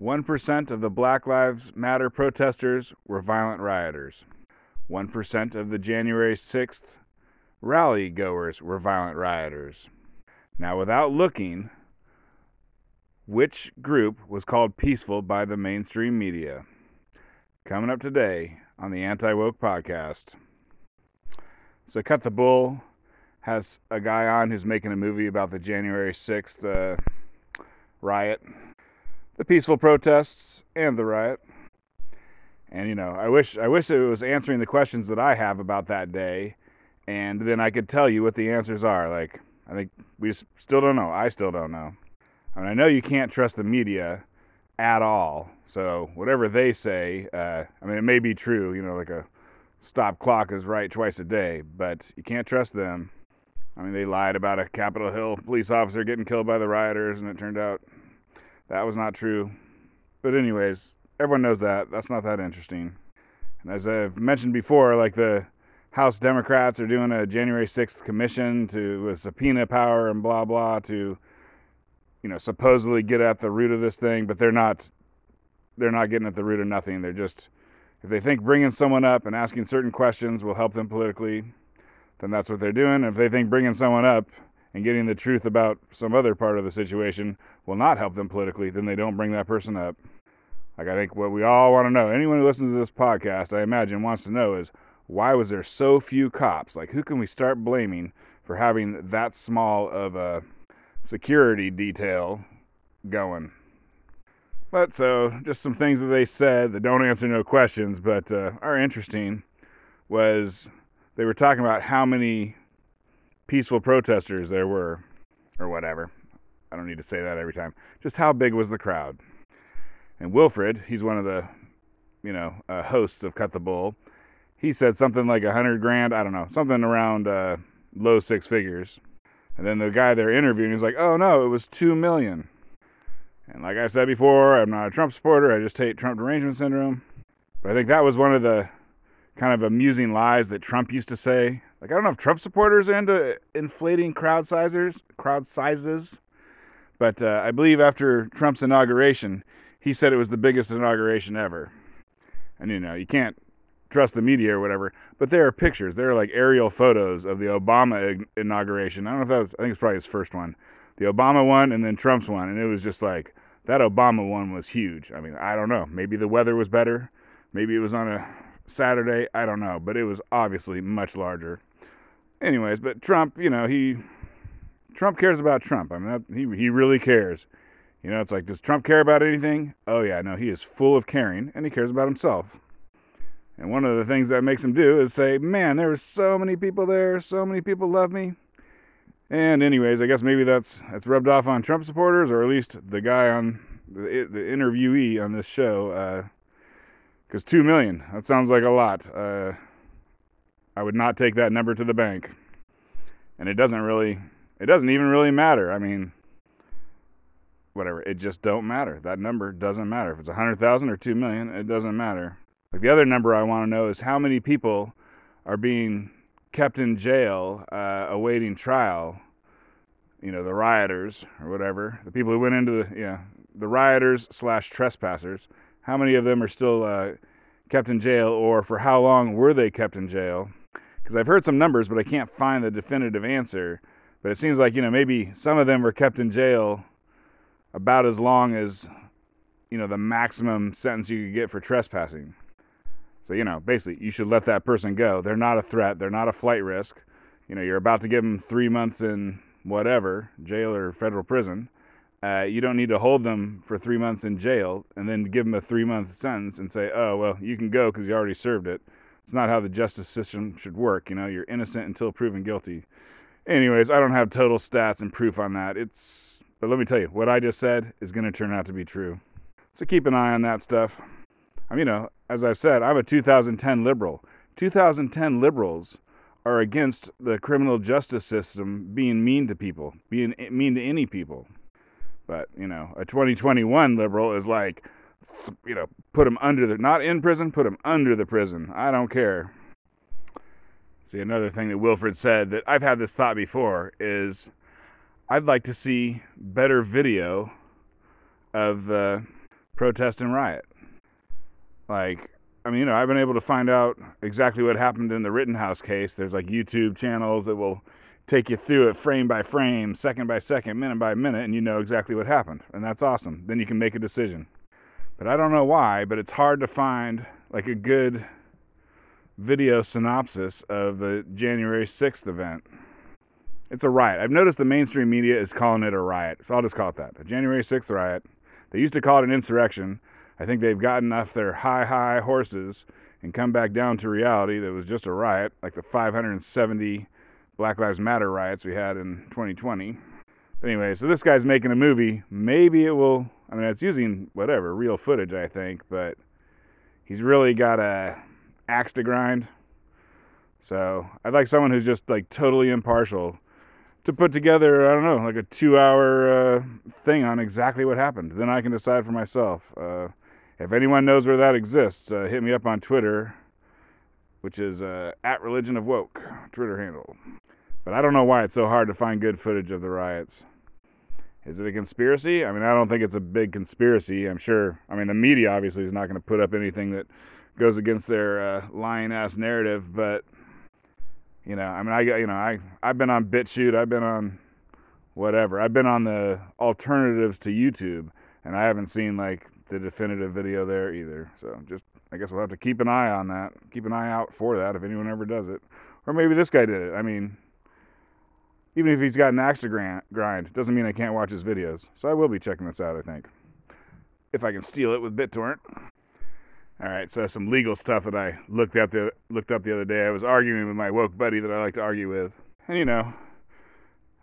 1% of the Black Lives Matter protesters were violent rioters. 1% of the January 6th rally goers were violent rioters. Now, without looking, which group was called peaceful by the mainstream media? Coming up today on the Anti Woke Podcast. So, Cut the Bull has a guy on who's making a movie about the January 6th uh, riot, the peaceful protests, and the riot. And you know, I wish I wish it was answering the questions that I have about that day, and then I could tell you what the answers are. Like, I think we still don't know. I still don't know. I mean, I know you can't trust the media at all. So whatever they say, uh, I mean, it may be true. You know, like a stop clock is right twice a day, but you can't trust them. I mean, they lied about a Capitol Hill police officer getting killed by the rioters, and it turned out that was not true. But anyways, everyone knows that. That's not that interesting. And as I've mentioned before, like the House Democrats are doing a January 6th commission to with subpoena power and blah blah to you know supposedly get at the root of this thing, but they're not they're not getting at the root of nothing. They're just if they think bringing someone up and asking certain questions will help them politically, then that's what they're doing. If they think bringing someone up and getting the truth about some other part of the situation will not help them politically, then they don't bring that person up. Like, I think what we all want to know, anyone who listens to this podcast, I imagine, wants to know is why was there so few cops? Like, who can we start blaming for having that small of a security detail going? But so, just some things that they said that don't answer no questions, but uh, are interesting was they were talking about how many peaceful protesters there were, or whatever. I don't need to say that every time. Just how big was the crowd? And Wilfred, he's one of the, you know, uh, hosts of Cut the Bull. He said something like a hundred grand. I don't know, something around uh, low six figures. And then the guy they're interviewing, he's like, "Oh no, it was two million. And like I said before, I'm not a Trump supporter. I just hate Trump derangement syndrome. But I think that was one of the kind of amusing lies that Trump used to say. Like I don't know if Trump supporters are into inflating crowd sizes, crowd sizes, but uh, I believe after Trump's inauguration, he said it was the biggest inauguration ever. And you know, you can't trust the media or whatever, but there are pictures. There are like aerial photos of the Obama inauguration. I don't know if that was. I think it's probably his first one, the Obama one, and then Trump's one, and it was just like that Obama one was huge. I mean, I don't know. Maybe the weather was better. Maybe it was on a Saturday. I don't know, but it was obviously much larger. Anyways, but Trump, you know, he Trump cares about Trump. I mean, that, he he really cares. You know, it's like, does Trump care about anything? Oh yeah, no, he is full of caring, and he cares about himself. And one of the things that makes him do is say, "Man, there were so many people there. So many people love me." And anyways, I guess maybe that's that's rubbed off on Trump supporters, or at least the guy on the, the interviewee on this show. Because uh, two million, that sounds like a lot. Uh, I would not take that number to the bank. And it doesn't really, it doesn't even really matter. I mean, whatever, it just don't matter. That number doesn't matter. If it's a hundred thousand or two million, it doesn't matter. Like the other number I want to know is how many people are being kept in jail uh, awaiting trial. You know, the rioters or whatever, the people who went into the yeah, the rioters slash trespassers. How many of them are still uh, kept in jail, or for how long were they kept in jail? Because I've heard some numbers, but I can't find the definitive answer. But it seems like you know maybe some of them were kept in jail about as long as you know the maximum sentence you could get for trespassing. So you know basically you should let that person go. They're not a threat. They're not a flight risk. You know you're about to give them three months in whatever jail or federal prison. Uh, you don't need to hold them for three months in jail and then give them a three month sentence and say, oh well, you can go because you already served it. It's not how the justice system should work. You know, you're innocent until proven guilty. Anyways, I don't have total stats and proof on that. It's, but let me tell you, what I just said is going to turn out to be true. So keep an eye on that stuff. I mean, you know, as I've said, I'm a 2010 liberal. 2010 liberals are against the criminal justice system being mean to people, being mean to any people. But, you know, a 2021 liberal is like, you know, put them under the, not in prison, put them under the prison. I don't care. See, another thing that Wilfred said that I've had this thought before is I'd like to see better video of the protest and riot. Like, I mean, you know, I've been able to find out exactly what happened in the Rittenhouse case. There's like YouTube channels that will take you through it frame by frame, second by second, minute by minute, and you know exactly what happened. And that's awesome. Then you can make a decision. But I don't know why, but it's hard to find like a good video synopsis of the January 6th event. It's a riot. I've noticed the mainstream media is calling it a riot, so I'll just call it that. A January 6th riot. They used to call it an insurrection. I think they've gotten off their high, high horses and come back down to reality that was just a riot, like the 570 Black Lives Matter riots we had in 2020. Anyway, so this guy's making a movie. Maybe it will. I mean, it's using whatever real footage, I think, but he's really got a axe to grind. So I'd like someone who's just like totally impartial to put together. I don't know, like a two-hour uh, thing on exactly what happened. Then I can decide for myself. Uh, if anyone knows where that exists, uh, hit me up on Twitter, which is uh, at Religion of Woke Twitter handle. But I don't know why it's so hard to find good footage of the riots. Is it a conspiracy? I mean, I don't think it's a big conspiracy. I'm sure. I mean, the media obviously is not going to put up anything that goes against their uh, lying ass narrative. But you know, I mean, I got you know, I I've been on BitChute. I've been on whatever. I've been on the alternatives to YouTube, and I haven't seen like the definitive video there either. So just I guess we'll have to keep an eye on that. Keep an eye out for that if anyone ever does it, or maybe this guy did it. I mean even if he's got an axe to grind, doesn't mean I can't watch his videos. So I will be checking this out, I think. If I can steal it with BitTorrent. All right, so some legal stuff that I looked up the looked up the other day. I was arguing with my woke buddy that I like to argue with, and you know,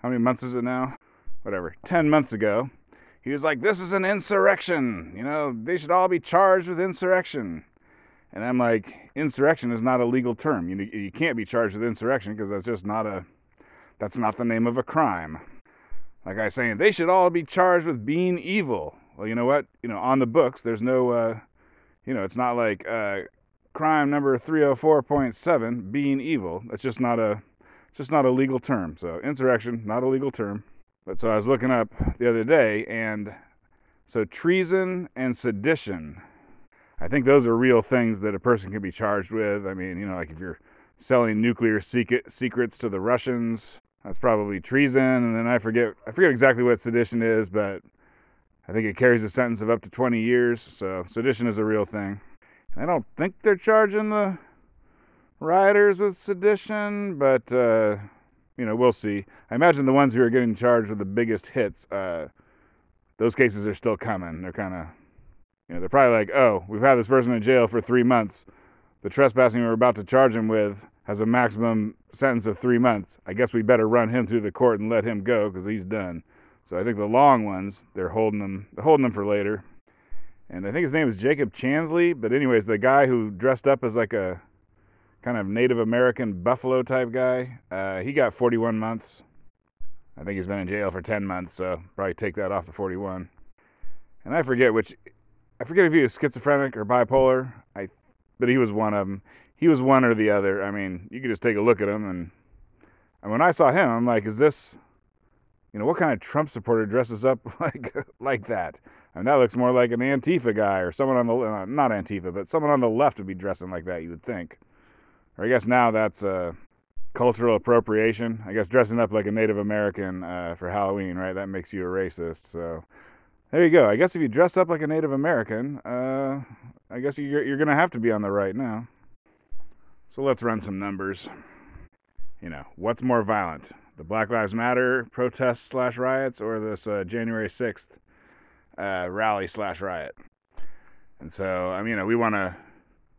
how many months is it now? Whatever, ten months ago, he was like, "This is an insurrection. You know, they should all be charged with insurrection." And I'm like, "Insurrection is not a legal term. You you can't be charged with insurrection because that's just not a that's not the name of a crime. Like I was saying, they should all be charged with being evil. Well, you know what? You know, on the books, there's no, uh, you know, it's not like uh, crime number 304.7, being evil. That's just not a, just not a legal term. So insurrection, not a legal term. But so I was looking up the other day, and so treason and sedition. I think those are real things that a person can be charged with. I mean, you know, like if you're selling nuclear secret, secrets to the Russians, that's probably treason, and then I forget I forget exactly what sedition is, but I think it carries a sentence of up to 20 years. So sedition is a real thing. I don't think they're charging the rioters with sedition, but uh, you know we'll see. I imagine the ones who are getting charged with the biggest hits, uh, those cases are still coming. They're kind of, you know, they're probably like, oh, we've had this person in jail for three months. The trespassing we're about to charge him with has a maximum sentence of three months. I guess we better run him through the court and let him go because he's done. So I think the long ones, they're holding them, they're holding them for later. And I think his name is Jacob Chansley. But anyways, the guy who dressed up as like a kind of Native American buffalo type guy, uh, he got 41 months. I think he's been in jail for 10 months, so probably take that off the 41. And I forget which, I forget if he was schizophrenic or bipolar. I, but he was one of them he was one or the other. I mean, you could just take a look at him, and, and when I saw him, I'm like, is this, you know, what kind of Trump supporter dresses up like like that? I mean, that looks more like an Antifa guy or someone on the uh, not Antifa, but someone on the left would be dressing like that. You would think, or I guess now that's uh, cultural appropriation. I guess dressing up like a Native American uh, for Halloween, right? That makes you a racist. So there you go. I guess if you dress up like a Native American, uh, I guess you're, you're going to have to be on the right now. So let's run some numbers. You know, what's more violent? The Black Lives Matter protests slash riots or this uh, January 6th uh, rally slash riot? And so, I mean, you know, we want to,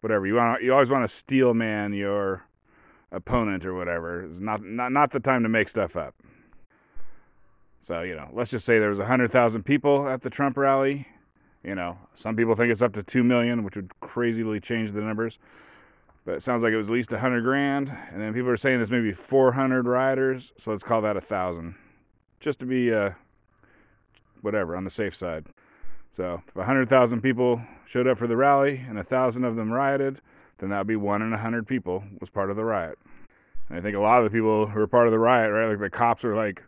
whatever, you want you always want to steel man your opponent or whatever. It's not, not, not the time to make stuff up. So, you know, let's just say there was 100,000 people at the Trump rally. You know, some people think it's up to 2 million, which would crazily change the numbers but it sounds like it was at least 100 grand. And then people are saying there's maybe 400 riders, so let's call that a thousand, just to be uh, whatever on the safe side. So if 100,000 people showed up for the rally and a thousand of them rioted, then that would be one in a hundred people was part of the riot. And I think a lot of the people who were part of the riot, right, like the cops were like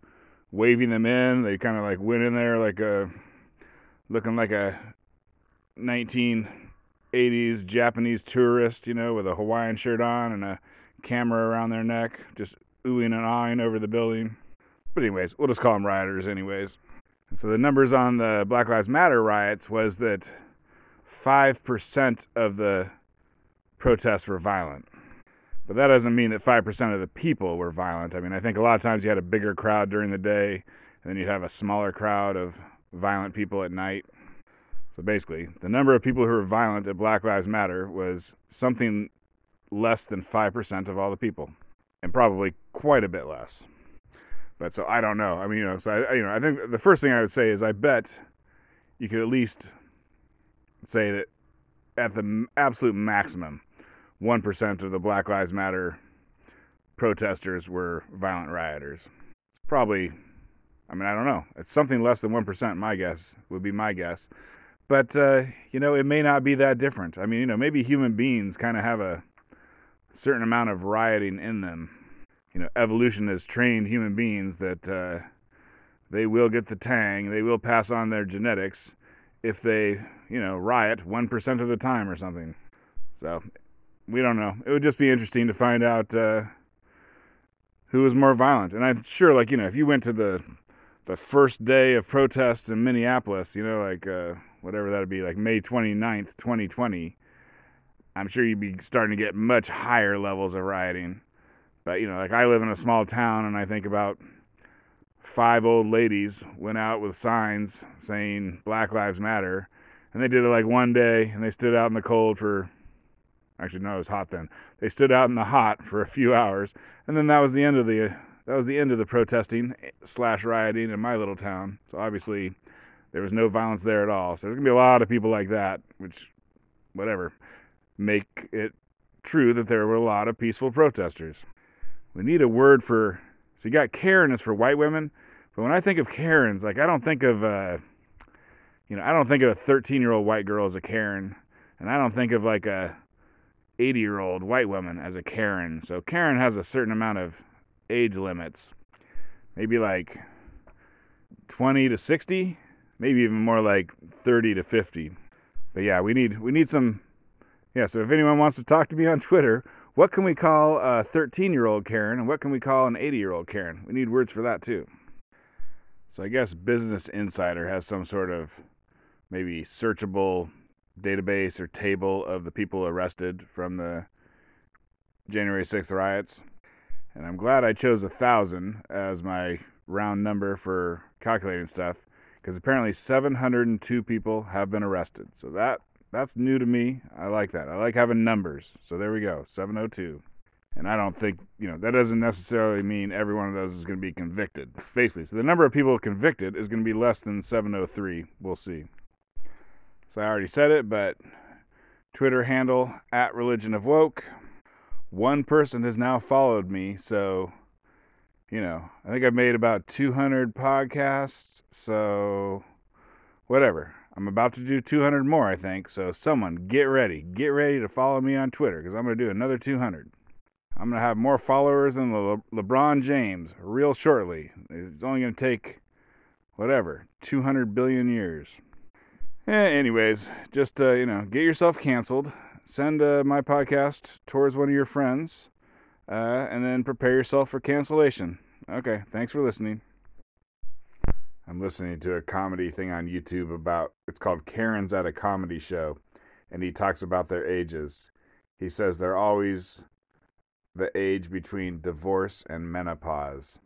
waving them in. They kind of like went in there like a looking like a 1980s Japanese tourist, you know, with a Hawaiian shirt on and a camera around their neck, just oohing and ahhing over the building. But anyways, we'll just call them rioters, anyways. So the numbers on the Black Lives Matter riots was that five percent of the protests were violent. But that doesn't mean that 5% of the people were violent. I mean, I think a lot of times you had a bigger crowd during the day, and then you'd have a smaller crowd of violent people at night. So basically, the number of people who were violent at Black Lives Matter was something less than 5% of all the people, and probably quite a bit less. But so I don't know. I mean, you know, so I, you know, I think the first thing I would say is I bet you could at least say that at the absolute maximum, 1% of the Black Lives Matter protesters were violent rioters. It's probably, I mean, I don't know. It's something less than 1%, my guess, would be my guess. But, uh, you know, it may not be that different. I mean, you know, maybe human beings kind of have a certain amount of rioting in them. You know, evolution has trained human beings that uh, they will get the tang, they will pass on their genetics if they, you know, riot 1% of the time or something. So we don't know. It would just be interesting to find out uh, who was more violent. And I'm sure, like you know, if you went to the the first day of protests in Minneapolis, you know, like uh, whatever that'd be, like May 29th, 2020, I'm sure you'd be starting to get much higher levels of rioting. But you know, like I live in a small town, and I think about five old ladies went out with signs saying Black Lives Matter, and they did it like one day, and they stood out in the cold for Actually, no, it was hot then. They stood out in the hot for a few hours, and then that was the end of the that was the end of the protesting slash rioting in my little town. So obviously, there was no violence there at all. So there's gonna be a lot of people like that, which, whatever, make it true that there were a lot of peaceful protesters. We need a word for. So you got Karen is for white women, but when I think of Karens, like I don't think of, uh, you know, I don't think of a 13 year old white girl as a Karen, and I don't think of like a 80 year old white woman as a Karen. So Karen has a certain amount of age limits. Maybe like 20 to 60, maybe even more like 30 to 50. But yeah, we need we need some yeah, so if anyone wants to talk to me on Twitter, what can we call a 13 year old Karen and what can we call an 80 year old Karen? We need words for that too. So I guess Business Insider has some sort of maybe searchable database or table of the people arrested from the January 6th riots. And I'm glad I chose a thousand as my round number for calculating stuff because apparently 702 people have been arrested. So that that's new to me. I like that. I like having numbers. So there we go, 702. And I don't think, you know, that doesn't necessarily mean every one of those is going to be convicted. Basically, so the number of people convicted is going to be less than 703. We'll see. So I already said it, but Twitter handle at Religion of Woke. One person has now followed me, so you know, I think I've made about 200 podcasts, so whatever. I'm about to do 200 more, I think. So someone get ready. Get ready to follow me on Twitter because I'm going to do another 200. I'm going to have more followers than Le- LeBron James real shortly. It's only going to take whatever, 200 billion years. Eh, anyways, just uh, you know, get yourself canceled. Send uh, my podcast towards one of your friends, uh, and then prepare yourself for cancellation. Okay, thanks for listening. I'm listening to a comedy thing on YouTube about it's called Karen's at a comedy show, and he talks about their ages. He says they're always the age between divorce and menopause.